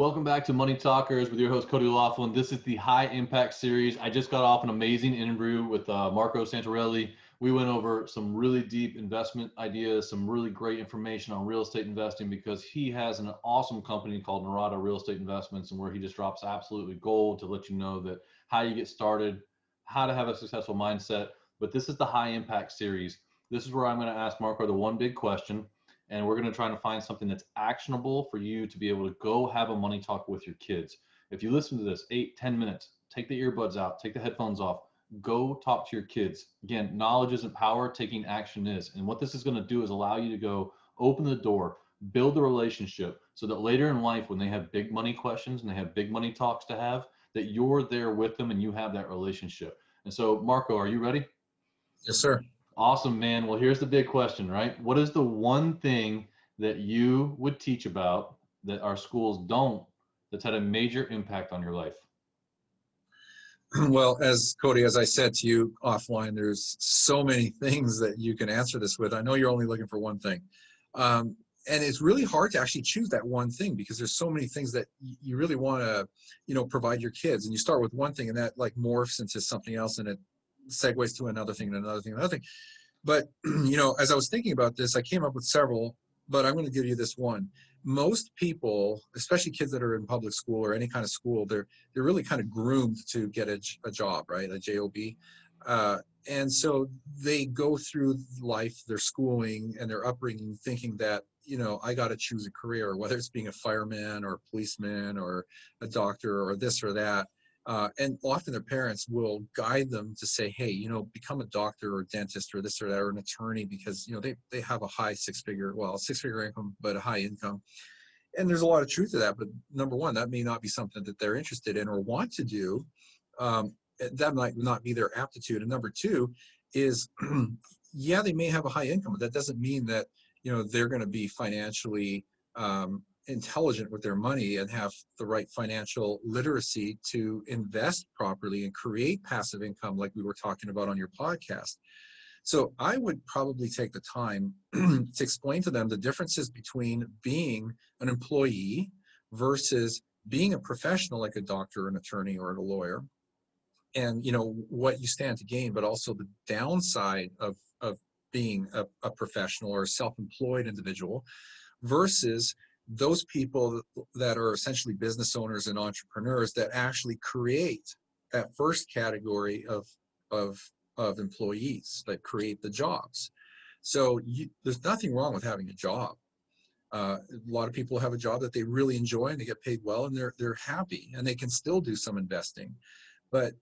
Welcome back to Money Talkers with your host Cody Laughlin. This is the High Impact Series. I just got off an amazing interview with uh, Marco Santarelli. We went over some really deep investment ideas, some really great information on real estate investing because he has an awesome company called Narada Real Estate Investments, and where he just drops absolutely gold to let you know that how you get started, how to have a successful mindset. But this is the High Impact Series. This is where I'm going to ask Marco the one big question and we're going to try to find something that's actionable for you to be able to go have a money talk with your kids. If you listen to this eight ten minutes take the earbuds out take the headphones off go talk to your kids. Again knowledge isn't power taking action is. And what this is going to do is allow you to go open the door build the relationship so that later in life when they have big money questions and they have big money talks to have that you're there with them and you have that relationship. And so marco are you ready? Yes sir Awesome, man. Well, here's the big question, right? What is the one thing that you would teach about that our schools don't that's had a major impact on your life? Well, as Cody, as I said to you offline, there's so many things that you can answer this with. I know you're only looking for one thing. Um, and it's really hard to actually choose that one thing because there's so many things that you really want to you know provide your kids and you start with one thing and that like morphs into something else and it segues to another thing and another thing, another thing. But you know, as I was thinking about this, I came up with several, but I'm going to give you this one. Most people, especially kids that are in public school or any kind of school, they're they're really kind of groomed to get a, a job, right? A job. Uh, and so they go through life, their schooling and their upbringing, thinking that you know I got to choose a career, whether it's being a fireman or a policeman or a doctor or this or that. Uh, and often their parents will guide them to say, hey, you know, become a doctor or a dentist or this or that or an attorney because, you know, they, they have a high six figure, well, six figure income, but a high income. And there's a lot of truth to that. But number one, that may not be something that they're interested in or want to do. Um, that might not be their aptitude. And number two is, yeah, they may have a high income, but that doesn't mean that, you know, they're going to be financially um, intelligent with their money and have the right financial literacy to invest properly and create passive income like we were talking about on your podcast. So I would probably take the time to explain to them the differences between being an employee versus being a professional like a doctor, an attorney, or a lawyer, and you know what you stand to gain, but also the downside of of being a, a professional or a self-employed individual versus those people that are essentially business owners and entrepreneurs that actually create that first category of of of employees that create the jobs. So you, there's nothing wrong with having a job. Uh, a lot of people have a job that they really enjoy and they get paid well and they're they're happy and they can still do some investing. But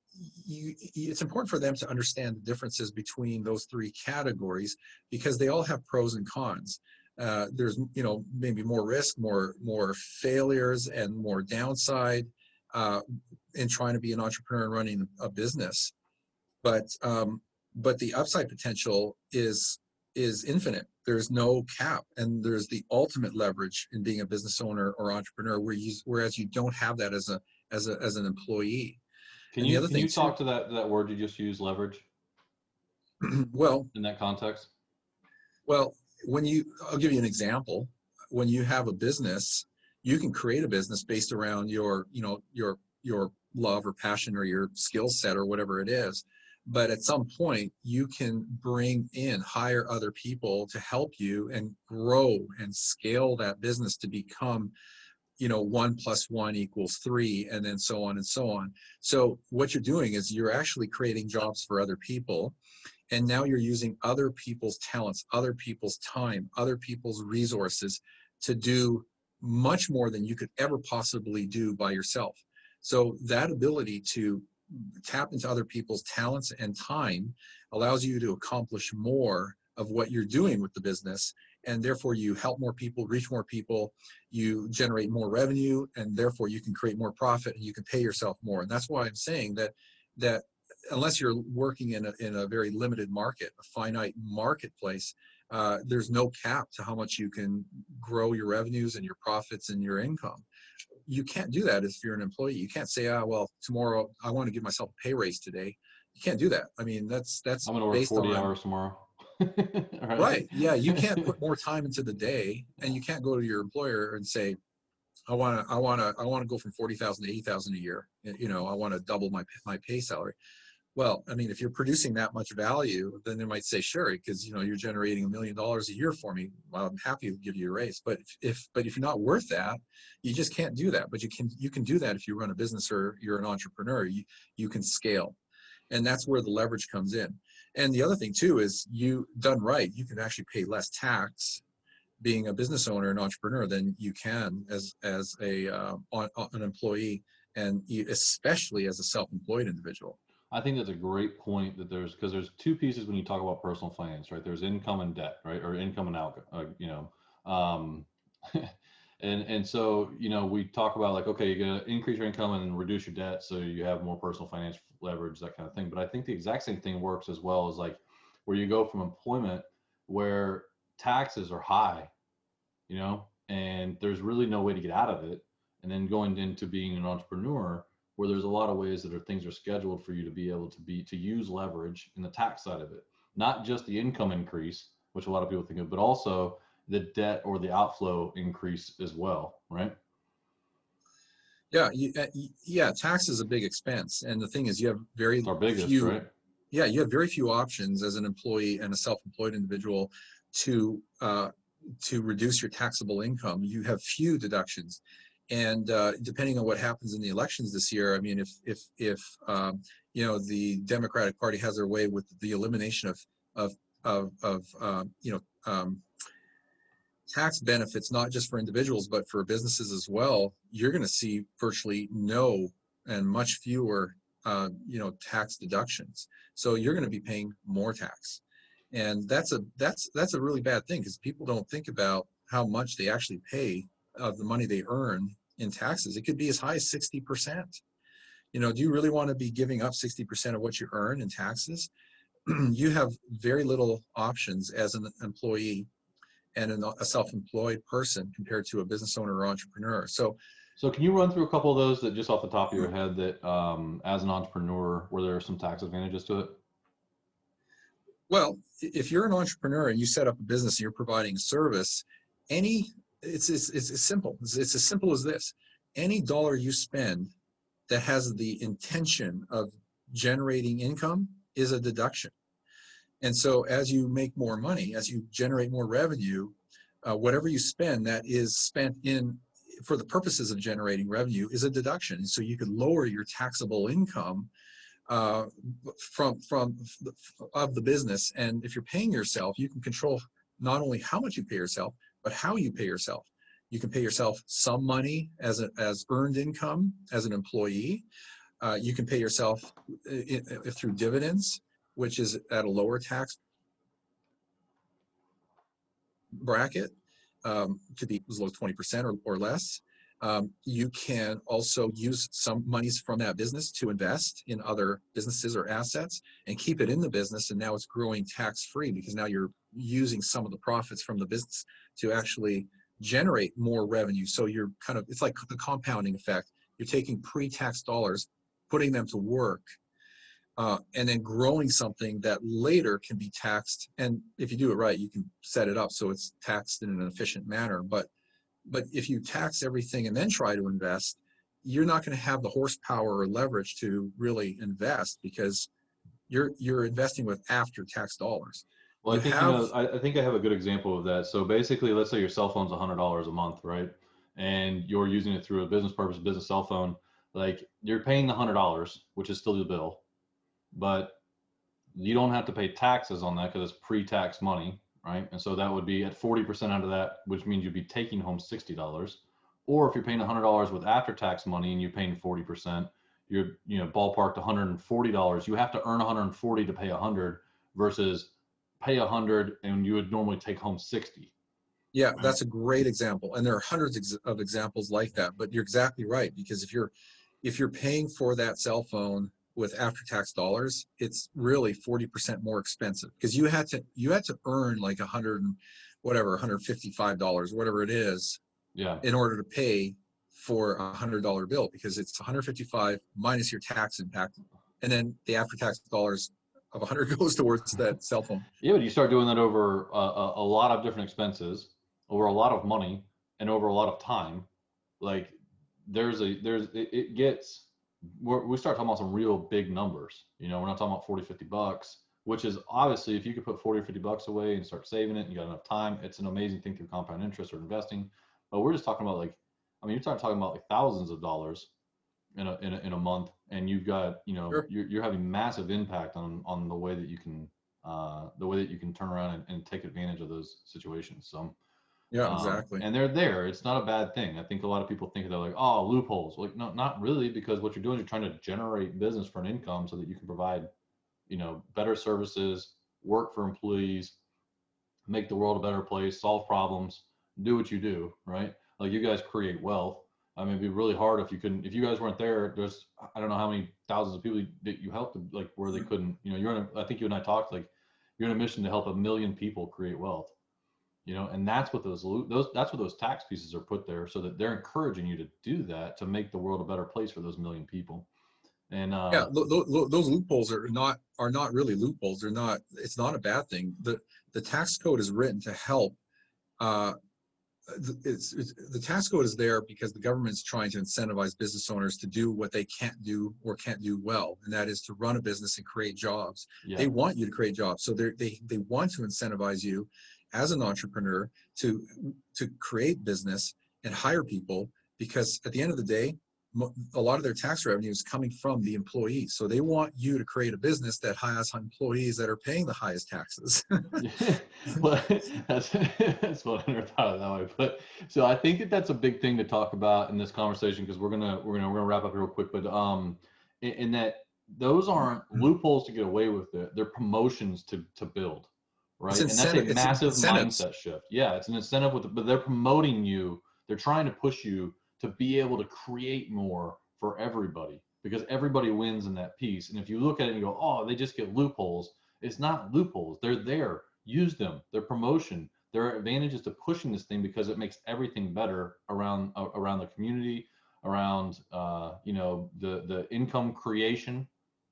you, it's important for them to understand the differences between those three categories because they all have pros and cons uh, there's you know maybe more risk, more more failures, and more downside uh, in trying to be an entrepreneur and running a business. But um, but the upside potential is is infinite. There's no cap, and there's the ultimate leverage in being a business owner or entrepreneur, where you whereas you don't have that as a as a as an employee. Can and you can you talk too, to that that word you just used, leverage? well, in that context. Well, when you i'll give you an example. When you have a business you can create a business based around your you know your your love or passion or your skill set or whatever it is. But at some point you can bring in hire other people to help you and grow and scale that business to become you know one plus one equals three and then so on and so on. So what you're doing is you're actually creating jobs for other people and now you're using other people's talents other people's time other people's resources to do much more than you could ever possibly do by yourself. So that ability to tap into other people's talents and time allows you to accomplish more of what you're doing with the business and therefore you help more people reach more people you generate more revenue and therefore you can create more profit and you can pay yourself more. And that's why i'm saying that that unless you're working in a, in a very limited market, a finite marketplace, uh, there's no cap to how much you can grow your revenues and your profits and your income. You can't do that if you're an employee. You can't say, ah, well, tomorrow I want to give myself a pay raise today. You can't do that. I mean, that's that's I'm going to work 40 on, hours tomorrow. right. right. Yeah. You can't put more time into the day, and you can't go to your employer and say, I want to, I want to, I want to go from 40,000 to 80,000 a year. You know, I want to double my, my pay salary. Well, I mean, if you're producing that much value, then they might say, sure, because, you know, you're generating a million dollars a year for me. Well, I'm happy to give you a raise. But if- but if you're not worth that, you just can't do that. But you can, you can do that if you run a business or you're an entrepreneur, you, you can scale. And that's where the leverage comes in. And the other thing too is you done right, you can actually pay less tax being a business owner and entrepreneur than you can as as a uh, on, on- an employee and especially as a self-employed individual. I think that's a great point that there's because there's two pieces when you talk about personal finance, right? There's income and debt, right? Or income and out, uh, you know. Um, and and so you know we talk about like okay, you're gonna increase your income and reduce your debt, so you have more personal finance leverage, that kind of thing. But I think the exact same thing works as well as like where you go from employment where taxes are high, you know, and there's really no way to get out of it, and then going into being an entrepreneur where there's a lot of ways that are things are scheduled for you to be able to be to use leverage in the tax side of it not just the income increase which a lot of people think of but also the debt or the outflow increase as well right Yeah, you, uh, yeah, tax is a big expense, and the thing is, you have very biggest few. right Yeah, you have very few options as an employee and a self-employed individual to uh, to reduce your taxable income. You have few deductions, and uh, depending on what happens in the elections this year, I mean, if if if um, you know the Democratic Party has their way with the elimination of of of, of um, you know um, tax benefits, not just for individuals but for businesses as well, you're going to see virtually no and much fewer uh, you know tax deductions. So you're going to be paying more tax, and that's a that's that's a really bad thing because people don't think about how much they actually pay of the money they earn in taxes. It could be as high as sixty percent. You know, do you really want to be giving up sixty percent of what you earn in taxes? you have very little options as an employee and an, a self-employed person compared to a business owner or entrepreneur. So so can you run through a couple of those that just off the top of your head that um, as an entrepreneur where there are some tax advantages to it Well, if you're an entrepreneur and you set up a business and you're providing service, any it's it's, it's simple. It's, it's as simple as this. Any dollar you spend that has the intention of generating income is a deduction. And so as you make more money, as you generate more revenue, uh, whatever you spend that is spent in for the purposes of generating revenue is a deduction. So you could lower your taxable income uh, from from of the business. And if you're paying yourself, you can control not only how much you pay yourself, but how you pay yourself. You can pay yourself some money as a, as earned income as an employee. Uh, you can pay yourself i- through dividends, which is at a lower tax bracket. Um, could be as low as 20% or, or less. Um, you can also use some monies from that business to invest in other businesses or assets and keep it in the business. And now it's growing tax free because now you're using some of the profits from the business to actually generate more revenue. So you're kind of, it's like the compounding effect. You're taking pre tax dollars, putting them to work, uh, and then growing something that later can be taxed. And if you do it right, you can set it up so it's taxed in an efficient manner. But but if you tax everything and then try to invest, you're not going to have the horsepower or leverage to really invest because you're you're investing with after tax dollars. Well, I think you know, I, I think I have a good example of that. So basically, let's say your cell phone's hundred dollars a month, right? And you're using it through a business purpose, business cell phone. Like you're paying the hundred dollars, which is still the bill, but you don't have to pay taxes on that because it's pre-tax money, right? And so that would be at forty percent out of that, which means you'd be taking home sixty dollars. Or if you're paying hundred dollars with after-tax money and you're paying forty percent, you're you know ballparked one hundred and forty dollars. You have to earn one hundred and forty to pay a hundred versus pay a hundred and you would normally take home 60 Yeah, that's a great example, and there are hundreds of examples like that. But you're exactly right because if you're if you're paying for that cell phone with after tax dollars, it's really forty percent more expensive because you had to you had to earn like a hundred and whatever, one hundred fifty five dollars, whatever it is, yeah in order to pay for a hundred dollar bill because it's 155 minus your tax impact, and then the after tax dollars of 100 goes towards that cell phone. yeah but you start doing that over a, a, a lot of different expenses over a lot of money and over a lot of time like there's a there's it, it gets we start talking about some real big numbers. You know, we're not talking about 40, 50 bucks, which is obviously if you could put 40 or 50 bucks away and start saving it and you got enough time, it's an amazing thing through compound interest or investing. But we're just talking about like, I mean, you're talking about like thousands of dollars in a, in a, in a month and you've got, you know, Sure. you're, you're having massive impact on, on the way that you can, uh, the way that you can turn around and, and take advantage of those situations. So, Yeah, um, exactly. and they're there. It's not a bad thing. I think a lot of people think they're like, oh, loopholes. Like, no, not really, because what you're doing is you're trying to generate business for an income so that you can provide, you know, better services, work for employees, make the world a better place, solve problems, do what you do, right? Like you guys create wealth. I mean, it'd be really hard if you couldn't, if you guys weren't there, there's, I don't know how many thousands of people that you helped, like where they couldn't, you know, you're in a, I think you and I talked, like you're in a mission to help a million people create wealth you know and that's what those those that's what those tax pieces are put there so that they're encouraging you to do that to make the world a better place for those million people and uh yeah, lo- lo- those loopholes are not are not really loopholes. They're not. It's not a bad thing. the The tax code is written to help. Uh, it's, it's the tax code is there because the government's trying to incentivize business owners to do what they can't do or can't do well, and that is to run a business and create jobs. yeah They want you to create jobs, so they they they want to incentivize you as an entrepreneur to to create business and hire people because at the end of the day a lot of their tax revenue is coming from the employees so they want you to create a business that has employees that are paying the highest taxes well, that's that's what I never thought of that way. But so I think that that's a big thing to talk about in this conversation because we're gonna we're gonna we're gonna wrap up real quick. But um, in, in that those aren't loopholes to get away with it; they're promotions to to build, right? And that's a massive mindset shift. Yeah, it's an incentive with, but they're promoting you. They're trying to push you to be able to create more for everybody because everybody wins in that piece. And if you look at it and you go, oh, they just get loopholes it's not loopholes. They're there. Use them. They're promotion. There are advantages to pushing this thing because it makes everything better around uh, around the community, around uh, you know the the income creation,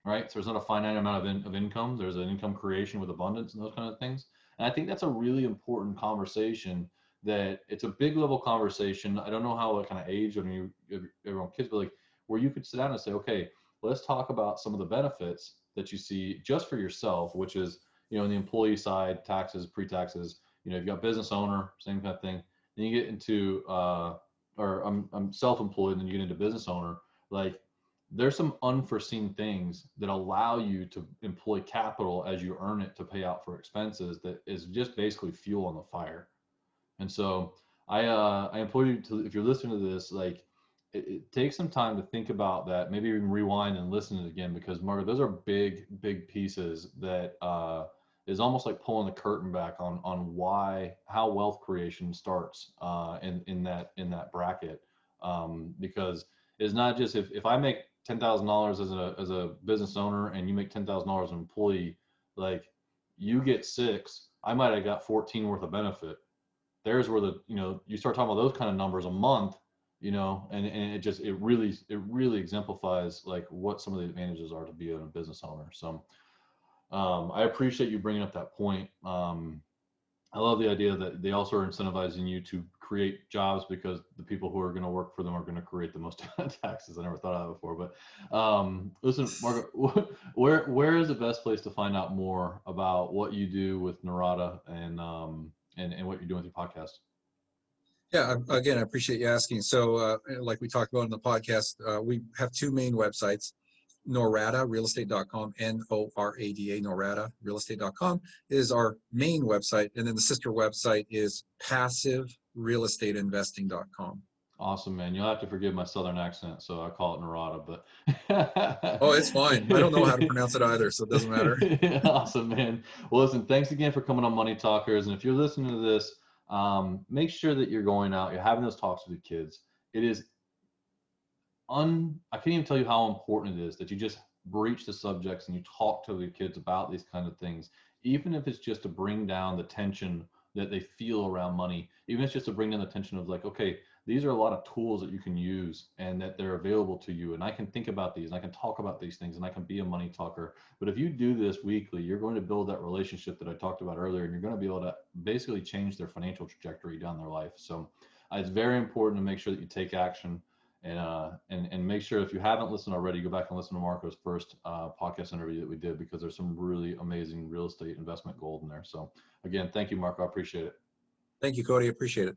right? So there's not a finite amount of, in, of income. There's an income creation with abundance and those kind of things. And I think that's a really important conversation. That it's a big level conversation. I don't know how what kind of age when you everyone kids, but like where you could sit down and say, okay, let's talk about some of the benefits that you see just for yourself, which is, you know, on the employee side, taxes, pre-taxes, you know, you've got business owner, same kind of thing. Then you get into, uh, or I'm, I'm self-employed and then you get into business owner, like there's some unforeseen things that allow you to employ capital as you earn it to pay out for expenses that is just basically fuel on the fire. And so I, uh, I implore you to, if you're listening to this, like it, it takes some time to think about that. Maybe even rewind and listen to it again because Marco, those are big, big pieces that uh, is almost like pulling the curtain back on on why how wealth creation starts uh, in in that in that bracket. Um, because it's not just if if I make ten thousand dollars as a as a business owner and you make ten thousand dollars an employee, like you get six, I might have got fourteen worth of benefit. There's where the you know you start talking about those kind of numbers a month you know and, and it just it really it really exemplifies like what some of the advantages are to be a business owner so um, i appreciate you bringing up that point um, i love the idea that they also are incentivizing you to create jobs because the people who are going to work for them are going to create the most taxes. I never thought of that before but um, listen marco where where is the best place to find out more about what you do with narada and um, and, and what you're doing with your podcast Yeah, again, I appreciate you asking. So, uh, like we talked about in the podcast, uh, we have two main websites. Norada realestate.com, N O R A D A, Norada realestate.com is our main website. And then the sister website is passiverealestateinvesting.com. Awesome, man. You'll have to forgive my southern accent, so I call it Narada, but Oh, it's fine. I don't know how to pronounce it either, so it doesn't matter. awesome, man. Well, listen, thanks again for coming on Money Talkers. And if you're listening to this, um, make sure that you're going out, you're having those talks with your kids. It is un I can't even tell you how important it is that you just breach the subjects and you talk to the kids about these kind of things, even if it's just to bring down the tension that they feel around money, even if it's just to bring down the tension of like, okay, these are a lot of tools that you can use and that they're available to you. And I can think about these and I can talk about these things and I can be a money talker. But if you do this weekly, you're going to build that relationship that I talked about earlier and you're going to be able to basically change their financial trajectory down their life. So uh, it's very important to make sure that you take action and uh, and and make sure if you haven't listened already, go back and listen to Marco's first uh, podcast interview that we did because there's some really amazing real estate investment gold in there. So again, thank you, Marco. I appreciate it. Thank you, Cody. Appreciate it.